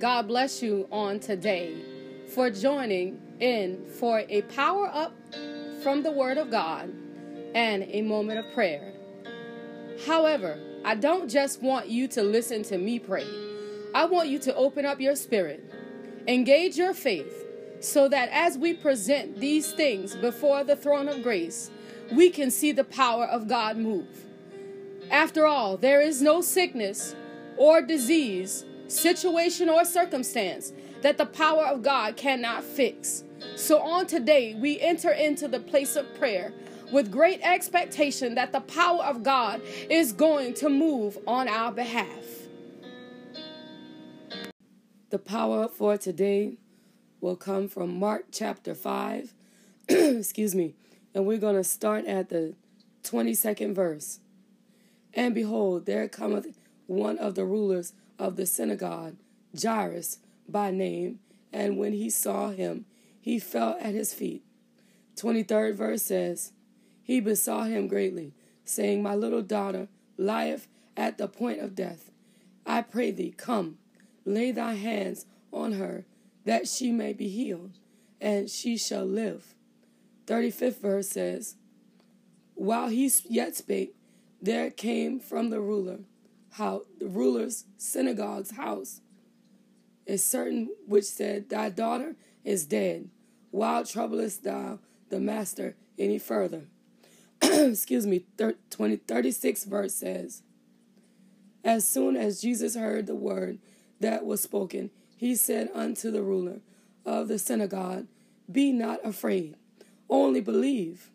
God bless you on today for joining in for a power up from the Word of God and a moment of prayer. However, I don't just want you to listen to me pray, I want you to open up your spirit, engage your faith, so that as we present these things before the throne of grace, we can see the power of God move. After all, there is no sickness or disease, situation or circumstance that the power of God cannot fix. So on today, we enter into the place of prayer with great expectation that the power of God is going to move on our behalf. The power for today will come from Mark chapter 5. Excuse me. And we're going to start at the 22nd verse. And behold, there cometh one of the rulers of the synagogue, Jairus by name, and when he saw him, he fell at his feet. 23rd verse says, He besought him greatly, saying, My little daughter lieth at the point of death. I pray thee, come, lay thy hands on her, that she may be healed, and she shall live. 35th verse says, While he yet spake, there came from the ruler, how the ruler's synagogue's house, a certain which said, Thy daughter is dead. Why troublest thou the master any further? Excuse me, 20, 36 verse says, As soon as Jesus heard the word that was spoken, he said unto the ruler of the synagogue, Be not afraid, only believe.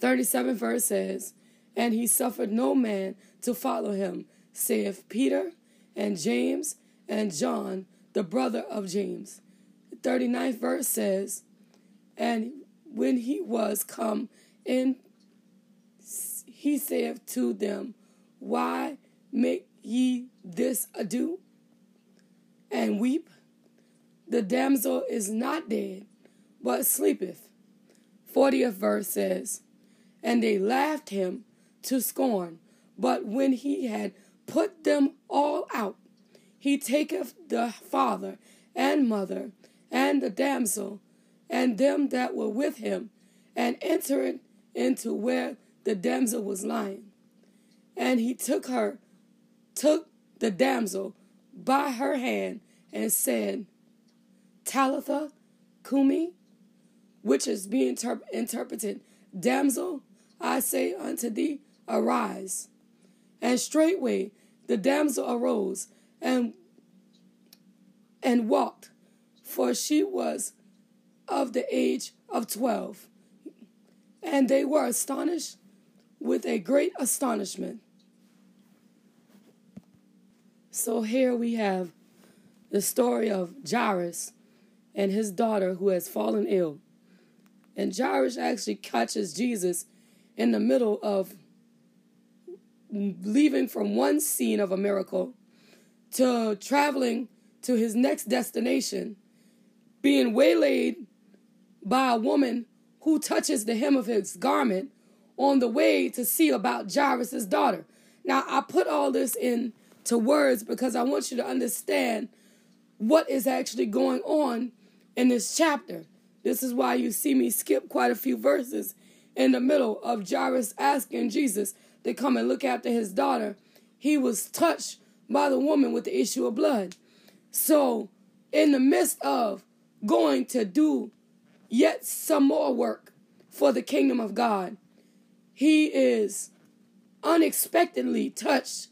37 verse says, And he suffered no man to follow him, saith Peter and James and John, the brother of James. The 39th verse says, And when he was come in, he saith to them, Why make ye this ado? and weep. The damsel is not dead, but sleepeth. 40th verse says, And they laughed him to scorn. But when he had put them all out, he taketh the father and mother and the damsel and them that were with him, and entered into where the damsel was lying. And he took her, took the damsel by her hand and said, Talitha Cumi, which is being interp- interpreted, Damsel, I say unto thee, arise. And straightway the damsel arose and and walked, for she was of the age of twelve. And they were astonished with a great astonishment. So here we have the story of Jairus and his daughter who has fallen ill. And Jairus actually catches Jesus in the middle of leaving from one scene of a miracle to traveling to his next destination, being waylaid by a woman who touches the hem of his garment on the way to see about Jairus' daughter. Now, I put all this into words because I want you to understand what is actually going on in this chapter. This is why you see me skip quite a few verses in the middle of Jairus asking Jesus to come and look after his daughter. He was touched by the woman with the issue of blood. So, in the midst of going to do yet some more work for the kingdom of God, he is unexpectedly touched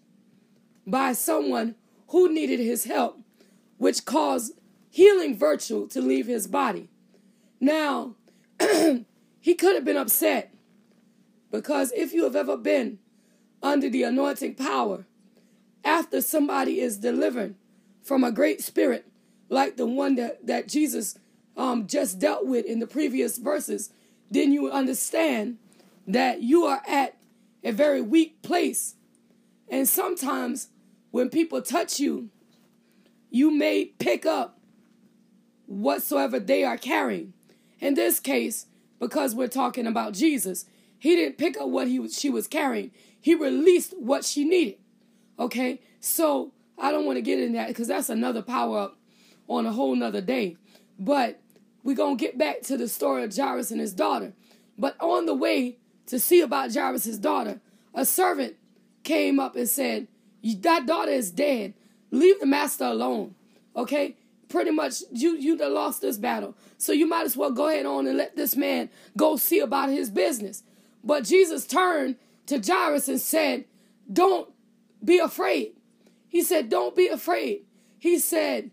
by someone who needed his help, which caused healing virtue to leave his body. Now, he could have been upset because if you have ever been under the anointing power, after somebody is delivered from a great spirit, like the one that, that Jesus um, just dealt with in the previous verses, then you understand that you are at a very weak place. And sometimes when people touch you, you may pick up whatsoever they are carrying. In this case, because we're talking about Jesus, he didn't pick up what he was, she was carrying. He released what she needed. Okay? So I don't want to get in that because that's another power up on a whole nother day. But we're going to get back to the story of Jairus and his daughter. But on the way to see about Jairus' daughter, a servant came up and said, That daughter is dead. Leave the master alone. Okay? Pretty much you you lost this battle. So you might as well go ahead on and let this man go see about his business. But Jesus turned to Jairus and said, Don't be afraid. He said, Don't be afraid. He said,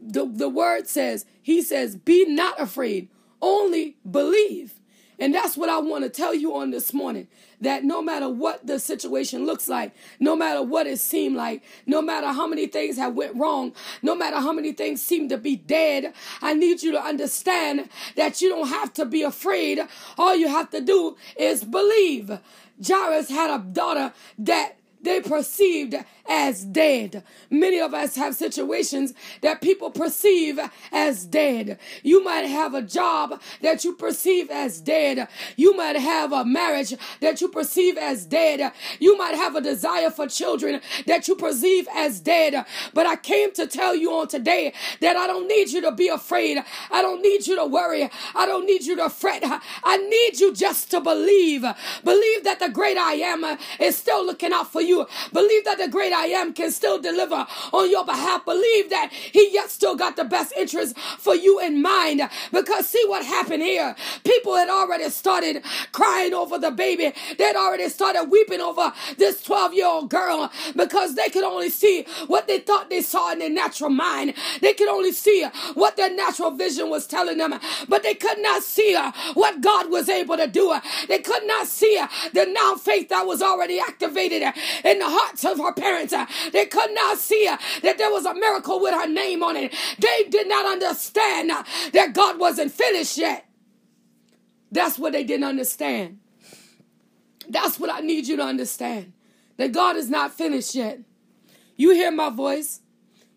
the, the word says, He says, Be not afraid, only believe. And that's what I want to tell you on this morning that no matter what the situation looks like, no matter what it seemed like, no matter how many things have went wrong, no matter how many things seem to be dead, I need you to understand that you don't have to be afraid. All you have to do is believe. Jairus had a daughter that they perceived as dead. Many of us have situations that people perceive as dead. You might have a job that you perceive as dead. You might have a marriage that you perceive as dead. You might have a desire for children that you perceive as dead. But I came to tell you on today that I don't need you to be afraid. I don't need you to worry. I don't need you to fret. I need you just to believe. Believe that the great I am is still looking out for you you. Believe that the great I am can still deliver on your behalf. Believe that he yet still got the best interest for you in mind. Because see what happened here. People had already started crying over the baby. They'd already started weeping over this 12 year old girl because they could only see what they thought they saw in their natural mind. They could only see what their natural vision was telling them, but they could not see uh, what God was able to do. They could not see uh, the now faith that was already activated uh, in the hearts of her parents. Uh, they could not see uh, that there was a miracle with her name on it. They did not understand uh, that God wasn't finished yet. That's what they didn't understand. That's what I need you to understand. That God is not finished yet. You hear my voice.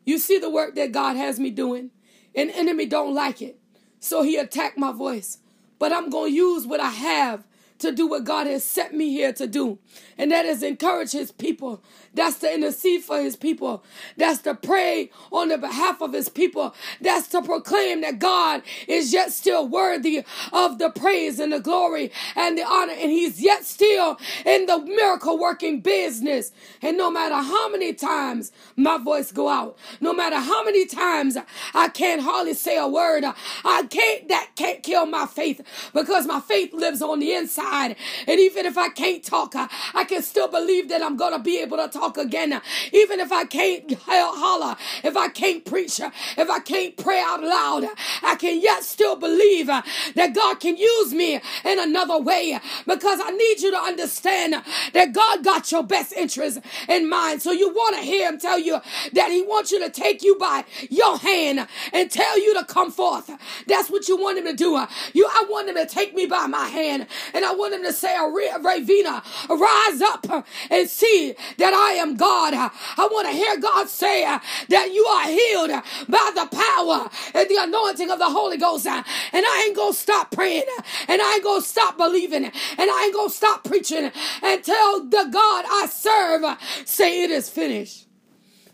You see the work that God has me doing. An enemy don't like it. So he attacked my voice. But I'm going to use what I have to do what God has set me here to do. And that is encourage his people. That's to intercede for his people. That's to pray on the behalf of his people. That's to proclaim that God is yet still worthy of the praise and the glory and the honor. And he's yet still in the miracle working business. And no matter how many times my voice go out, no matter how many times I can't hardly say a word, I can't, that can't kill my faith because my faith lives on the inside. And even if I can't talk, I, I can still believe that I'm going to be able to talk again. Uh, even if I can't holler, if I can't preach, uh, if I can't pray out loud, I can yet still believe that God can use me in another way because I need you to understand that God got your best interest in mind. So you want to hear him tell you that he wants you to take you by your hand and tell you to come forth. That's what you want him to do. You, I want him to take me by my hand and I want him to say, Ravina, rise up and see that I am God. I want to hear God say that you are healed by the power and the anointing of the Holy Ghost. And I ain't going to stop praying. And I ain't going to stop believing. And I ain't going to stop preaching until the God I serve say it is finished.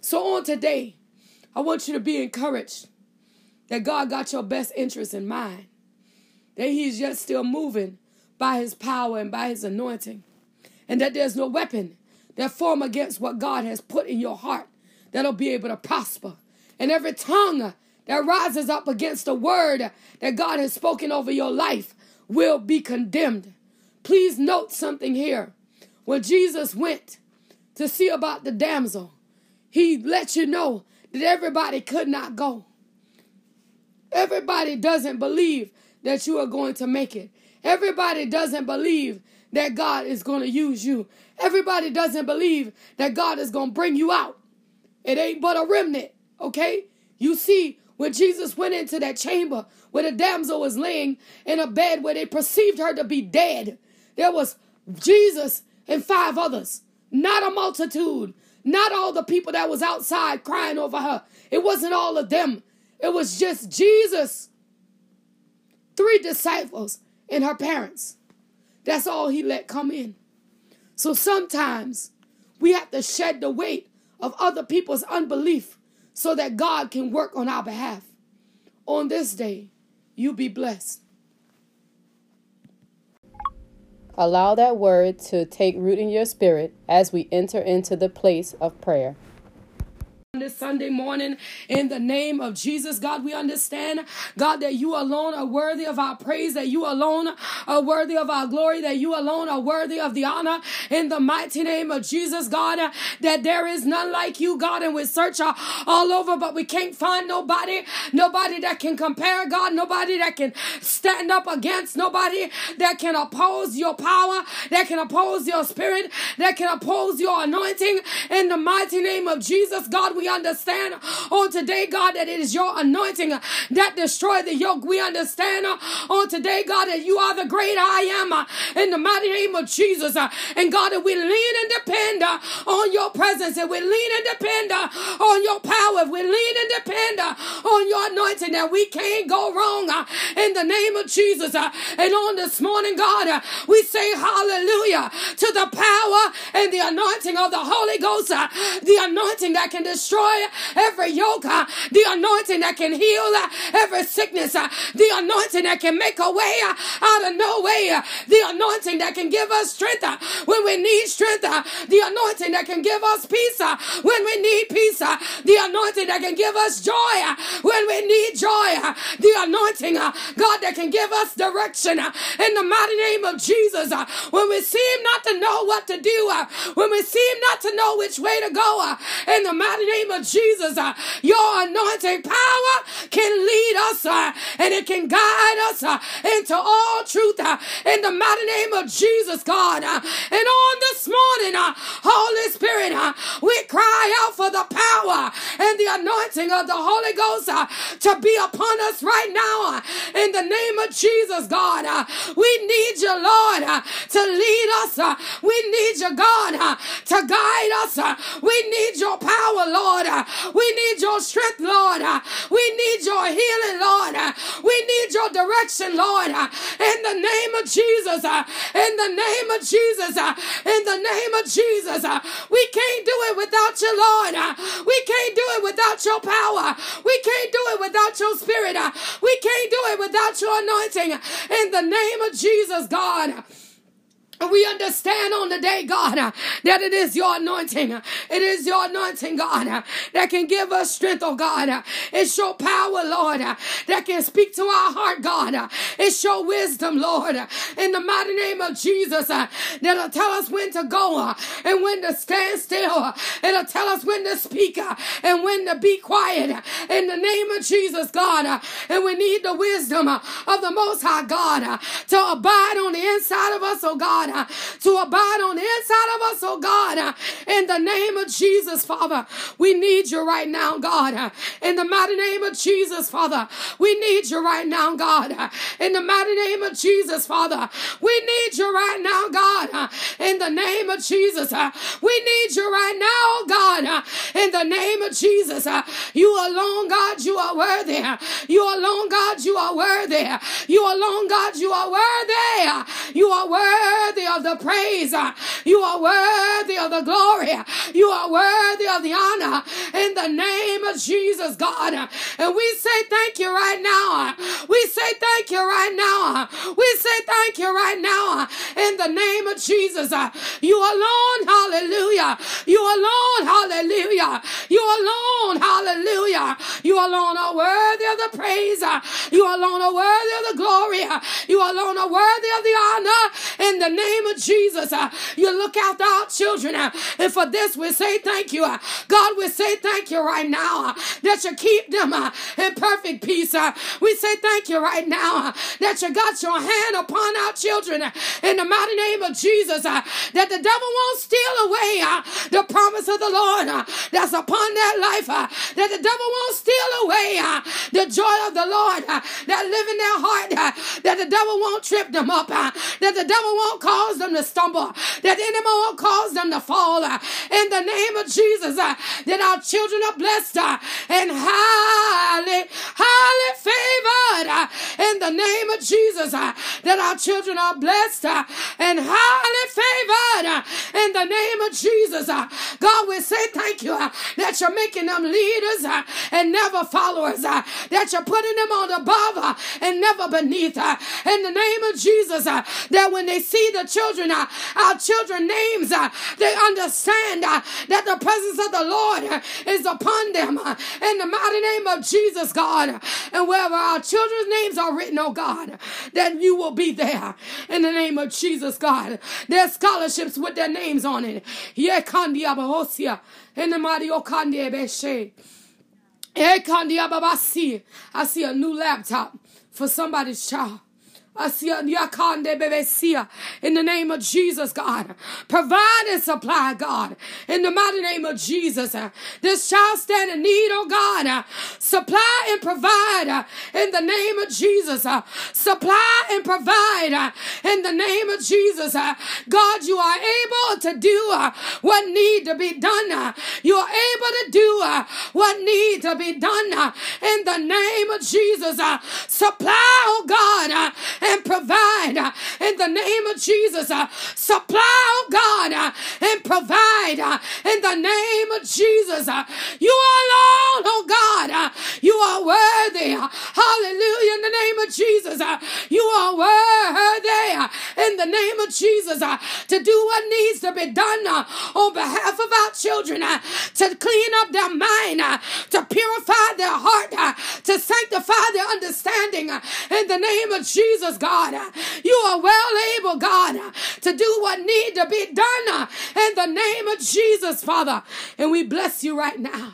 So on today, I want you to be encouraged that God got your best interest in mind. That He's just still moving by his power and by his anointing. And that there's no weapon that form against what God has put in your heart that'll be able to prosper. And every tongue that rises up against the word that God has spoken over your life will be condemned. Please note something here. When Jesus went to see about the damsel, he let you know that everybody could not go. Everybody doesn't believe that you are going to make it. Everybody doesn't believe that God is going to use you. Everybody doesn't believe that God is going to bring you out. It ain't but a remnant, okay? You see, when Jesus went into that chamber where the damsel was laying in a bed where they perceived her to be dead, there was Jesus and five others, not a multitude, not all the people that was outside crying over her. It wasn't all of them. It was just Jesus, three disciples, and her parents. That's all he let come in. So sometimes we have to shed the weight of other people's unbelief so that God can work on our behalf. On this day, you be blessed. Allow that word to take root in your spirit as we enter into the place of prayer this Sunday morning in the name of Jesus. God, we understand, God, that you alone are worthy of our praise, that you alone are worthy of our glory, that you alone are worthy of the honor in the mighty name of Jesus, God, that there is none like you, God, and we search all over, but we can't find nobody, nobody that can compare, God, nobody that can stand up against, nobody that can oppose your power, that can oppose your spirit, that can oppose your anointing in the mighty name of Jesus, God. We we understand on today, God, that it is your anointing that destroy the yoke. We understand on today, God, that you are the great I am uh, in the mighty name of Jesus. Uh, and God, that we lean and depend uh, on your presence and we lean and depend on your power. We lean and depend on your anointing that we can't go wrong in the name of Jesus. And on this morning, God, we say hallelujah to the power and the anointing of the Holy Ghost, the anointing that can destroy destroy every yoke, uh, the anointing that can heal uh, every sickness, uh, the anointing that can make a way uh, out of no way, uh, the anointing that can give us strength uh, when we need strength, the anointing that can give us peace when we need peace, the anointing that can give us joy when we need joy, the anointing, God, that can give us direction in the mighty name of Jesus when we seem not to know what to do, when we seem not to know which way to go, in the mighty name name of Jesus, uh, your anointing power can lead us uh, and it can guide us uh, into all truth uh, in the mighty name of Jesus, God. Uh, and on this morning, uh, Holy Spirit, we cry out for the power and the anointing of the Holy Ghost to be upon us right now in the name of Jesus, God. we need you, Lord, to lead us. we need you, God, to guide us. we need your power, Lord. Lord. We need your strength, Lord. We need your healing, Lord. We need your direction, Lord. In the name of Jesus. In the name of Jesus. In the name of Jesus. We can't do it without you, Lord. We can't do it without your power. We can't do it without your spirit. We can't do it without your anointing. In the name of Jesus, God. We understand on the day, God, uh, that it is your anointing. It is your anointing, God, uh, that can give us strength, oh God. Uh, it's your power, Lord, uh, that can speak to our heart, God. Uh, it's your wisdom, Lord, uh, in the mighty name of Jesus, that'll tell us when to go and when to stand still. It'll tell us when to speak and when to be quiet. In the name of Jesus, God. And we need the wisdom of the Most High, God, to abide on the inside of us, oh God. God, uh, to abide on the inside of us, oh God, uh, in the name of Jesus, Father. We need you right now, God, uh, in the mighty name of Jesus, Father. We need you right now, God, uh, in the mighty name of Jesus, Father. We need you right now, God, uh, in the name of Jesus. Uh, we need you right now, God, in the name of Jesus. You alone, God, you are worthy. You alone, God, you are worthy. You alone, God, you are worthy. You are worthy worthy of the praise. You are worthy of the glory. You are worthy of the honor in the name of Jesus, God. And we say thank you right now. We say thank you right now. We say thank you right now in the name of Jesus. You alone, hallelujah. You alone, hallelujah. You alone, hallelujah. You alone are worthy of the praise. You alone are worthy of the glory. You alone are worthy of the honor in the name of Jesus. Uh, you look after our children. Uh, and for this, we say thank you. Uh, God, we say thank you right now uh, that you keep them uh, in perfect peace. Uh, we say thank you right now that you got your hand upon our children in the mighty name of Jesus. That the devil won't steal away the promise of the Lord that's upon their life. that the devil won't steal away the joy of the Lord that live in their heart, that the devil won't trip them up, that the devil won't cause them to stumble, that enemy won't cause them to fall. in the name of Jesus, uh, that our children are blessed uh, and highly, highly favored uh, in the name of Jesus, uh, that our children are blessed uh, and highly favored uh, in the name of Jesus. God, we say thank you that you're making them leaders and never followers, that you're putting them on above and never beneath. in the name of Jesus, that when they see the children, uh, our children names, uh, they understand uh, that the presence of the Lord is upon them. in the mighty name of Jesus, God, and wherever our children's names are written, oh God, that you will be there. In the name of Jesus, God, there's scholarships with their names on it. In the mighty Beshe. Eh, Kandia Babasi. I see a new laptop for somebody's child. In the name of Jesus, God. Provide and supply, God, in the mighty name of Jesus. Uh, This child stand in need, oh God. Uh, Supply and provide uh, in the name of Jesus. Supply and provide in the name of Jesus. God, you are able to do uh, what need to be done. Uh, You are able to do uh, what need to be done uh, in the name of Jesus. Uh, supply, oh God, uh, and provide in the name of Jesus. Supply, oh God, and provide in the name of Jesus. You alone, oh God, you are worthy. Hallelujah, in the name of Jesus. You are worthy in the name of Jesus to do what needs to be done uh, on behalf of our children, uh, to clean up their mind, uh, to purify their heart, to sanctify their understanding in the name of Jesus, God. You are well able, God, to do what need to be done in the name of Jesus, Father. And we bless you right now.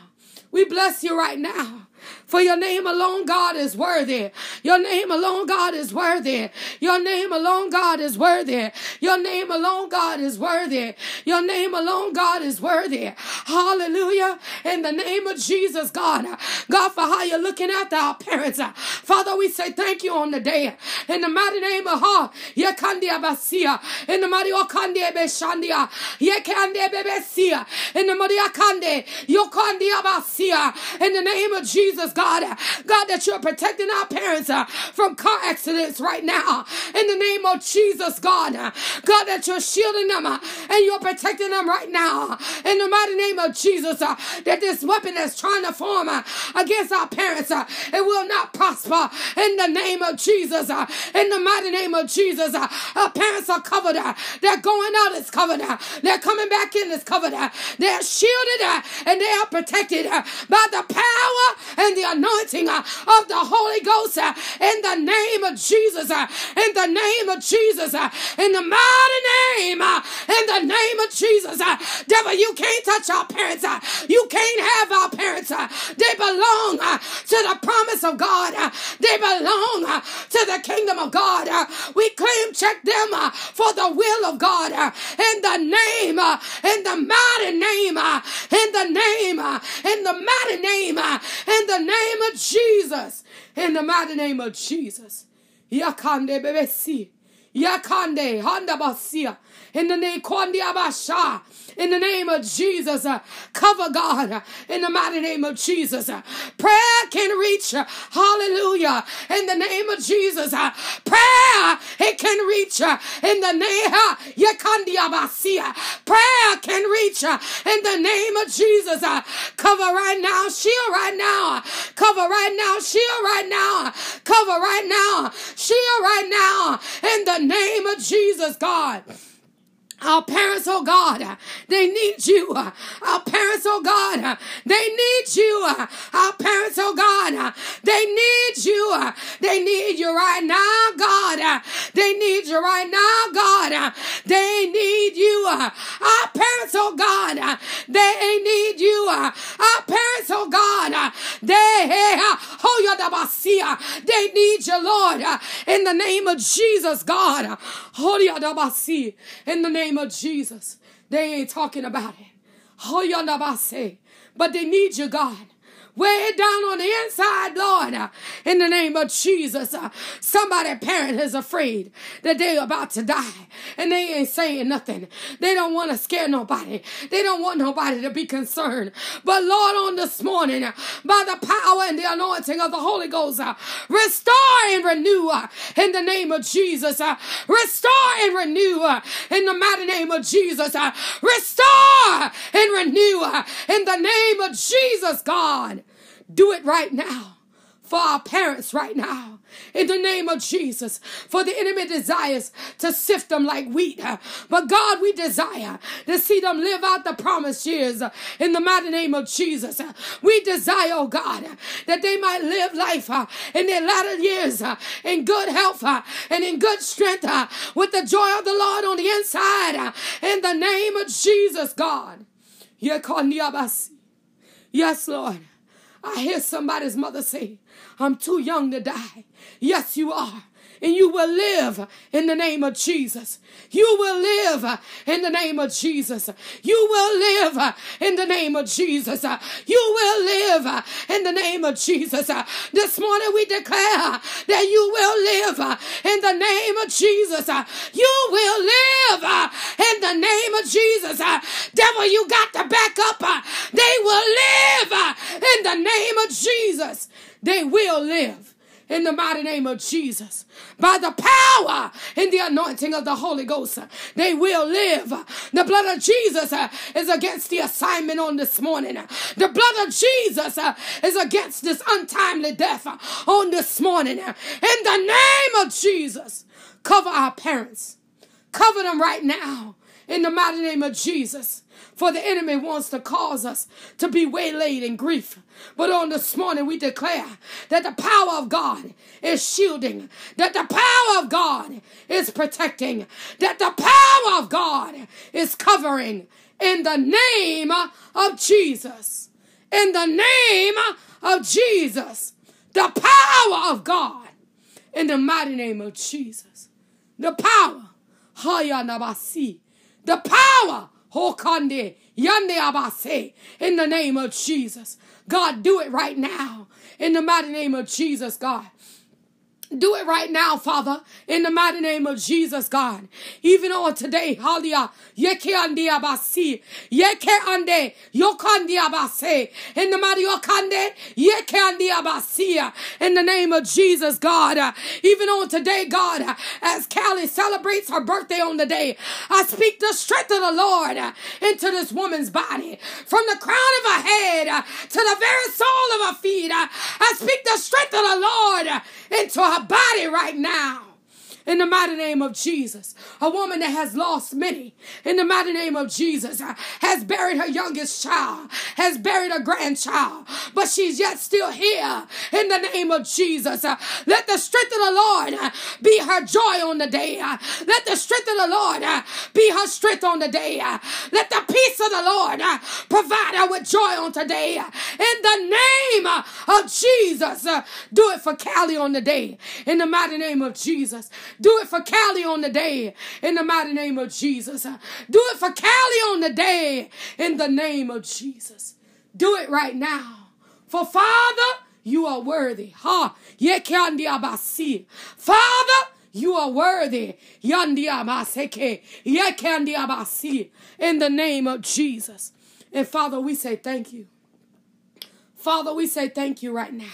We bless you right now. For your name alone, God, is worthy. Your name alone, God, is worthy. Your name alone, God, is worthy. Your name alone, God, is worthy. Your name alone, God, is worthy. Hallelujah. In the name of Jesus, God. God, for how you're looking after our parents. Father, we say thank you on the day. In the mighty name of Ha, Yekandia Basia. In the mighty Okandia Beshandia. Yekandia Bebesia. In the mighty Akande. Yokandia Basia. In the name of Jesus, God. God, God, that you're protecting our parents uh, from car accidents right now. In the name of Jesus, God. Uh, God, that you're shielding them uh, and you're protecting them right now. In the mighty name of Jesus, uh, that this weapon that's trying to form uh, against our parents, uh, it will not prosper. In the name of Jesus, in the mighty name of Jesus, our parents are covered. They're going out is covered. They're coming back in is covered. They're shielded and they are protected by the power and the anointing uh, of the Holy Ghost uh, in the name of Jesus. uh, In the name of Jesus. Uh, in the mighty name. Uh, in the name of Jesus. Uh, devil, you can't touch our parents. You can't have our parents. They belong to the promise of God. They belong to the kingdom of God. We claim check them for the will of God. In the name, in the mighty name, in the name, in the mighty name, in the name of Jesus. In the mighty name of Jesus. Yakande bebesi. Yakande handa basia. In the name Kwandi Abasha. In the name of Jesus. uh, cover God. in the mighty name of Jesus. uh, prayer can reach. uh, hallelujah. In the name of Jesus. prayer it can reach. in the name Prayer can reach. in the name of Jesus. cover right now. Shield right now. cover right now. Shield right now. cover right now. Shield right now. In the name of Jesus, God. Our parents, oh God, they need you. Our parents, oh God, they need you. Our parents, oh God, they need you. They need you right now, God. They need you right now, God. They need you. Our parents, oh God, they need you. Our parents, oh God, they, oh, they need you, Lord, in the name of Jesus, God. Oh, in the name of Jesus. They ain't talking about it. Oh, but they need you, God. Way down on the inside, Lord, uh, in the name of Jesus. Uh, somebody parent is afraid that they're about to die and they ain't saying nothing. They don't want to scare nobody. They don't want nobody to be concerned. But Lord, on this morning, uh, by the power and the anointing of the Holy Ghost, restore and renew in the name of Jesus. Restore and renew in the mighty name of Jesus. Restore and renew in the name of Jesus, God. Do it right now for our parents right now. In the name of Jesus, for the enemy desires to sift them like wheat. Uh, but God, we desire to see them live out the promised years uh, in the mighty name of Jesus. Uh, we desire, oh God, that they might live life in their latter years in good health and in good strength with the joy of the Lord on the inside. In the name of Jesus, God. Yes, Lord. I hear somebody's mother say, I'm too young to die. Yes, you are and you will live in the name of Jesus. You will live in the name of Jesus. You will live in the name of Jesus. You will live in the name of Jesus. This morning we declare that you will live in the name of Jesus. You will live in the name of Jesus. Devil, you got to back up. They will live in the name of Jesus. They will live in the mighty name of Jesus. By the power in the anointing of the Holy Ghost, they will live. The blood of Jesus uh, is against the assignment on this morning. The blood of Jesus uh, is against this untimely death on this morning. In the name of Jesus, cover our parents. Cover them right now in the mighty name of Jesus. For the enemy wants to cause us to be waylaid in grief. But on this morning, we declare that the power of God is shielding, that the power of God is protecting, that the power of God is covering in the name of Jesus. In the name of Jesus. The power of God in the mighty name of Jesus. The power. The power Hokande, Yande Abase, in the name of Jesus. God, do it right now. In the mighty name of Jesus, God. Do it right now, Father, in the mighty name of Jesus, God. Even on today, Halia, Yeke andi abasi, Yeke ande, abase, in the mighty Yokande, Yeke andi abasi, in the name of Jesus, God. Even on today, God, as Callie celebrates her birthday on the day, I speak the strength of the Lord into this woman's body, from the crown of her head to the very sole of her feet. I speak the strength of the Lord into her body right now in the mighty name of Jesus. A woman that has lost many in the mighty name of Jesus has buried her youngest child, has buried a grandchild, but she's yet still here in the name of Jesus. Let the strength of the Lord be her joy on the day. Let the strength of the Lord be her strength on the day. Let the peace of the Lord provide her with joy on today. In the name of Jesus, do it for Callie on the day. In the mighty name of Jesus. Do it for Callie on the day in the mighty name of Jesus. Do it for Callie on the day in the name of Jesus. Do it right now. For Father, you are worthy. Ha. Ye Kandi Abasi. Father, you are worthy. In the name of Jesus. And Father, we say thank you. Father, we say thank you right now.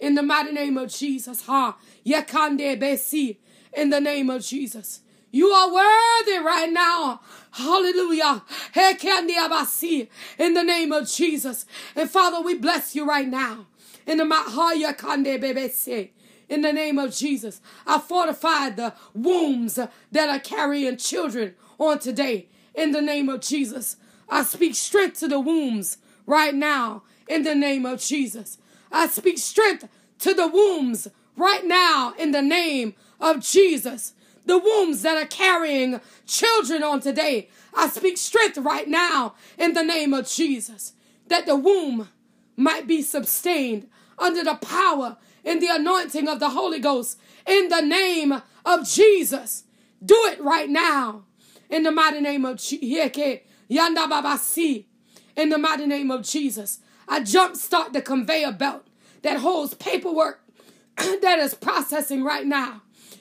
In the mighty name of Jesus. Ha. Yekande besi in the name of Jesus. You are worthy right now. Hallelujah. In the name of Jesus. And Father, we bless you right now. In the. In the name of Jesus. I fortify the wombs that are carrying children on today. In the name of Jesus. I speak strength to the wombs right now. In the name of Jesus. I speak strength to the wombs right now. In the name of Jesus. The wombs that are carrying children on today. I speak strength right now in the name of Jesus. That the womb might be sustained under the power and the anointing of the Holy Ghost in the name of Jesus. Do it right now in the mighty name of Jesus. In the mighty name of Jesus. I jumpstart the conveyor belt that holds paperwork that is processing right now.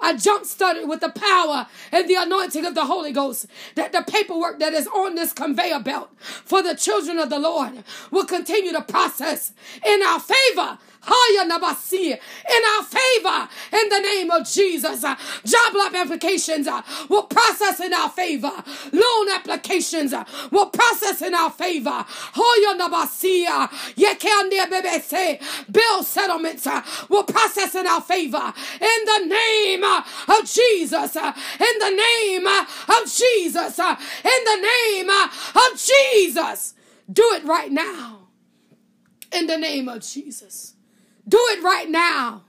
I jump started with the power and the anointing of the Holy Ghost that the paperwork that is on this conveyor belt for the children of the Lord will continue to process in our favor in our favor in the name of Jesus. Uh, job lab applications uh, will process in our favor. Loan applications uh, will process in our favor. Bill settlements will process in our favor. In the name of Jesus. Uh, in the name uh, of Jesus. Uh, in the name of Jesus. Do it right now. In the name of Jesus. Do it right now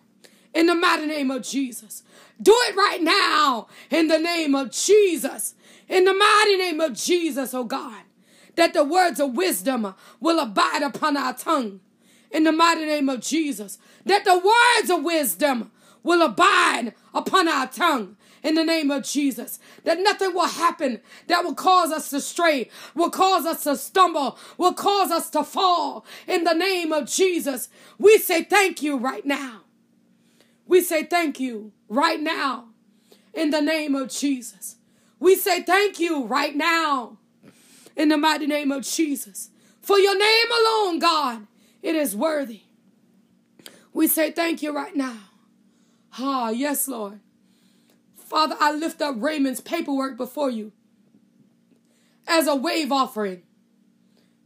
in the mighty name of Jesus. Do it right now in the name of Jesus. In the mighty name of Jesus, oh God, that the words of wisdom will abide upon our tongue. In the mighty name of Jesus, that the words of wisdom will abide upon our tongue in the name of Jesus. That nothing will happen that will cause us to stray, will cause us to stumble, will cause us to fall in the name of Jesus. We say thank you right now. We say thank you right now in the name of Jesus. We say thank you right now in the mighty name of Jesus. For your name alone, God, it is worthy. We say thank you right now. Ah, yes, Lord. Father, I lift up Raymond's paperwork before you as a wave offering.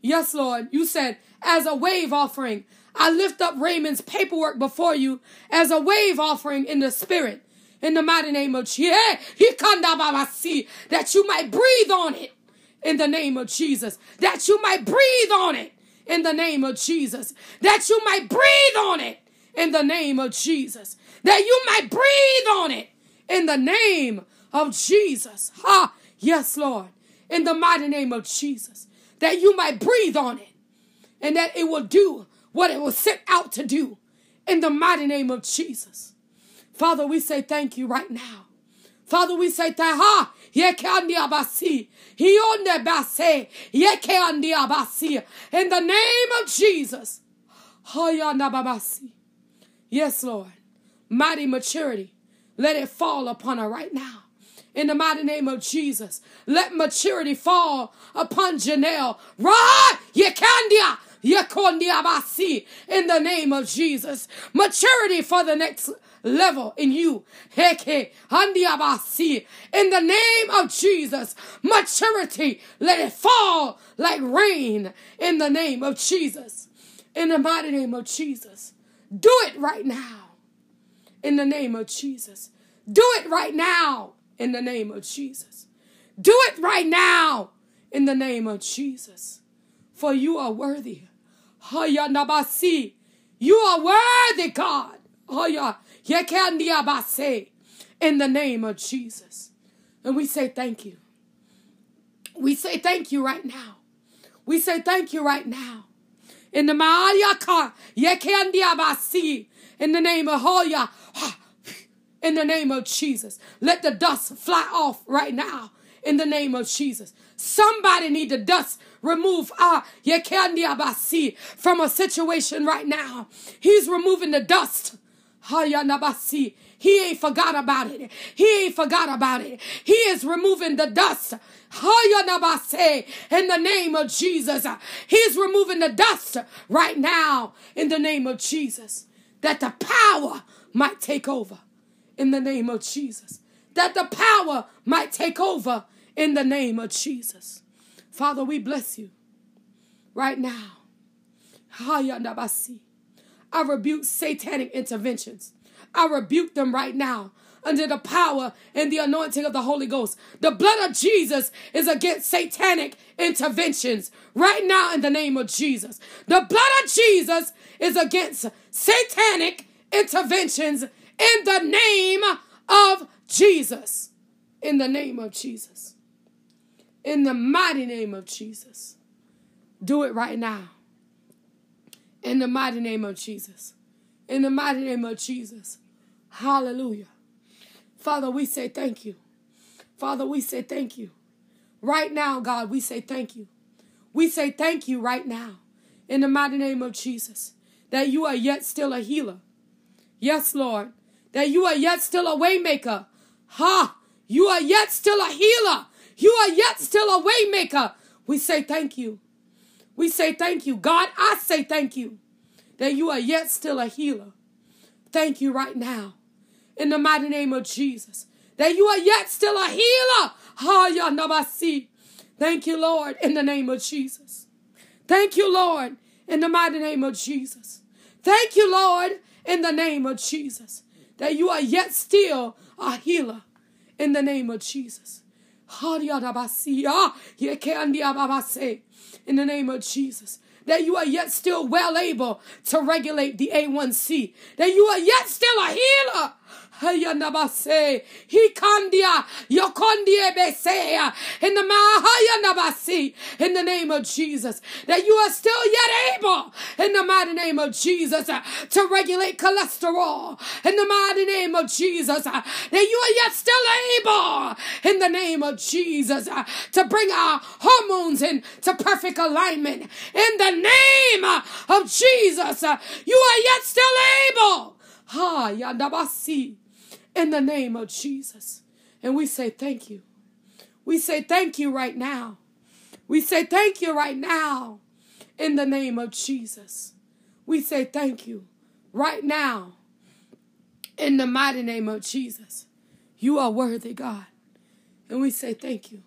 Yes, Lord, you said as a wave offering. I lift up Raymond's paperwork before you as a wave offering in the spirit. In the mighty name of Jesus, that you might breathe on it in the name of Jesus. That you might breathe on it in the name of Jesus. That you might breathe on it in the name of Jesus. That you might breathe on it in the name of Jesus. Ha! Yes, Lord. In the mighty name of Jesus. That you might breathe on it and that it will do what it was sent out to do in the mighty name of Jesus. Father, we say thank you right now. Father, we say thank abasi. In the name of Jesus. Yes, Lord. Mighty maturity let it fall upon her right now. In the mighty name of Jesus, let maturity fall upon Janelle. Right, Yekandia, Yekondia Basi, in the name of Jesus. Maturity for the next level in you. Heke, Handiabasi, in the name of Jesus. Maturity, let it fall like rain in the name of Jesus. In the mighty name of Jesus. Do it right now in the name of Jesus. Do it right now in the name of Jesus. Do it right now in the name of Jesus. For you are worthy. You are worthy, God. In the name of Jesus. And we say thank you. We say thank you right now. We say thank you right now. In the Ma'ayaka, Yekandiabasi, in the name of Hoya, in the name of Jesus. Let the dust fly off right now in the name of Jesus. Somebody need the dust remove ah abasi from a situation right now. He's removing the dust. Hayanabasi. He ain't forgot about it. He ain't forgot about it. He is removing the dust. In the name of Jesus. He's removing the dust right now in the name of Jesus. That the power might take over in the name of Jesus. That the power might take over in the name of Jesus. Father, we bless you right now. I rebuke satanic interventions. I rebuke them right now under the power and the anointing of the Holy Ghost. The blood of Jesus is against satanic interventions right now in the name of Jesus. The blood of Jesus is against satanic interventions in the name of Jesus. In the name of Jesus. In the mighty name of Jesus. Do it right now. In the mighty name of Jesus. In the mighty name of Jesus. Hallelujah. Father, we say thank you. Father, we say thank you. Right now, God, we say thank you. We say thank you right now in the mighty name of Jesus that you are yet still a healer. Yes, Lord, that you are yet still a waymaker. Ha! You are yet still a healer. You are yet still a waymaker. We say thank you. We say thank you. God, I say thank you that you are yet still a healer. Thank you right now in the mighty name of Jesus that you are yet still a healer. Thank you, Lord, in the name of Jesus. Thank you, Lord, in the mighty name of Jesus. Thank you, Lord, in the name of Jesus, that you are yet still a healer in the name of Jesus. Ah, in the name of Jesus that you are yet still well able to regulate the A1C, that you are yet still a healer Hayanabase, Hikandia, Yokondie Besea, in the Mahayanabasi, in the name of Jesus, that you are still yet able, in the mighty name of Jesus, uh, to regulate cholesterol, in the mighty name of Jesus, uh, that you are yet still able, in the name of Jesus, uh, to bring our hormones into perfect alignment, in the name of Jesus, you are yet still able. Ha, yandabasi in the name of Jesus. And we say thank you. We say thank you right now. We say thank you right now in the name of Jesus. We say thank you right now in the mighty name of Jesus. You are worthy, God. And we say thank you.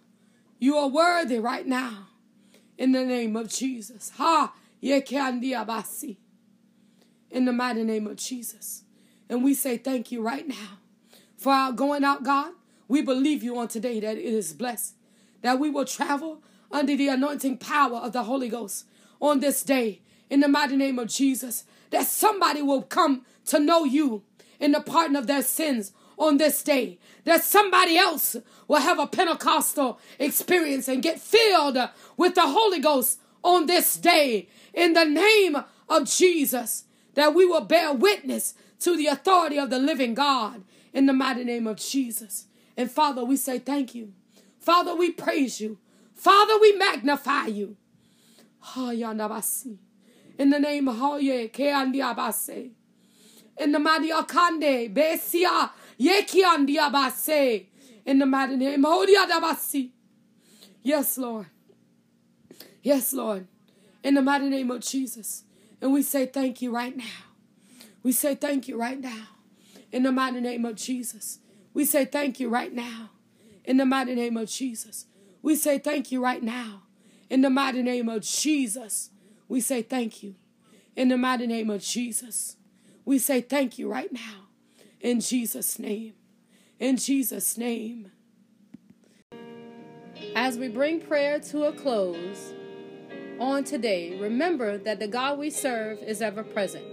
You are worthy right now in the name of Jesus. Ha! Ye keandi abasi. In the mighty name of Jesus. And we say thank you right now for our going out, God. We believe you on today that it is blessed, that we will travel under the anointing power of the Holy Ghost on this day in the mighty name of Jesus, that somebody will come to know you in the pardon of their sins on this day, that somebody else will have a Pentecostal experience and get filled with the Holy Ghost on this day in the name of Jesus, that we will bear witness to the authority of the living God in the mighty name of Jesus. And Father, we say thank you. Father, we praise you. Father, we magnify you. In the name of Hoye. In the mighty Akande Besia Yekiandiabase. In the mighty name of Hodiadabasi. Yes, Lord. Yes, Lord. In the mighty name of Jesus. And we say thank you right now. We say thank you right now in the mighty name of Jesus. We say thank you right now in the mighty name of Jesus. We say thank you right now in the mighty name of Jesus. We say thank you in the mighty name of Jesus. We say thank you right now in Jesus' name. In Jesus' name. As we bring prayer to a close on today, remember that the God we serve is ever present.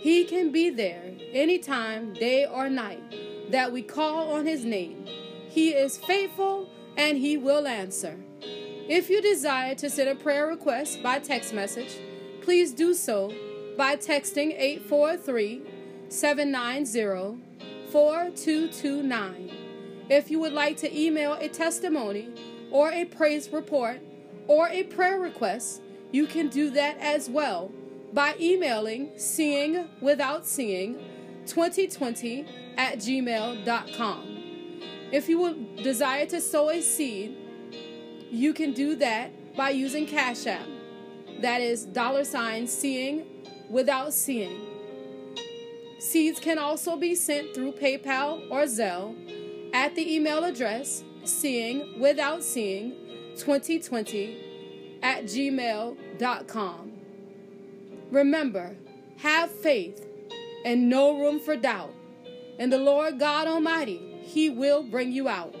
He can be there anytime, day or night, that we call on His name. He is faithful and He will answer. If you desire to send a prayer request by text message, please do so by texting 843 790 4229. If you would like to email a testimony or a praise report or a prayer request, you can do that as well by emailing seeing without seeing 2020 at gmail.com. If you would desire to sow a seed, you can do that by using Cash App. That is dollar sign seeing without seeing. Seeds can also be sent through PayPal or Zelle at the email address seeing without seeing 2020 at gmail.com. Remember, have faith and no room for doubt. And the Lord God Almighty, He will bring you out.